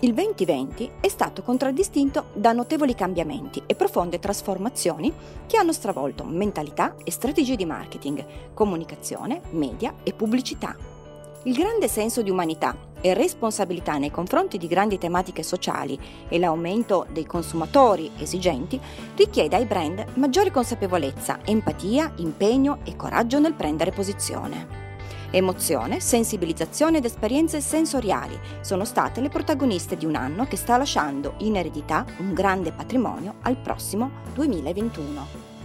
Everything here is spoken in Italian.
Il 2020 è stato contraddistinto da notevoli cambiamenti e profonde trasformazioni che hanno stravolto mentalità e strategie di marketing, comunicazione, media e pubblicità. Il grande senso di umanità e responsabilità nei confronti di grandi tematiche sociali e l'aumento dei consumatori esigenti richiede ai brand maggiore consapevolezza, empatia, impegno e coraggio nel prendere posizione. Emozione, sensibilizzazione ed esperienze sensoriali sono state le protagoniste di un anno che sta lasciando in eredità un grande patrimonio al prossimo 2021.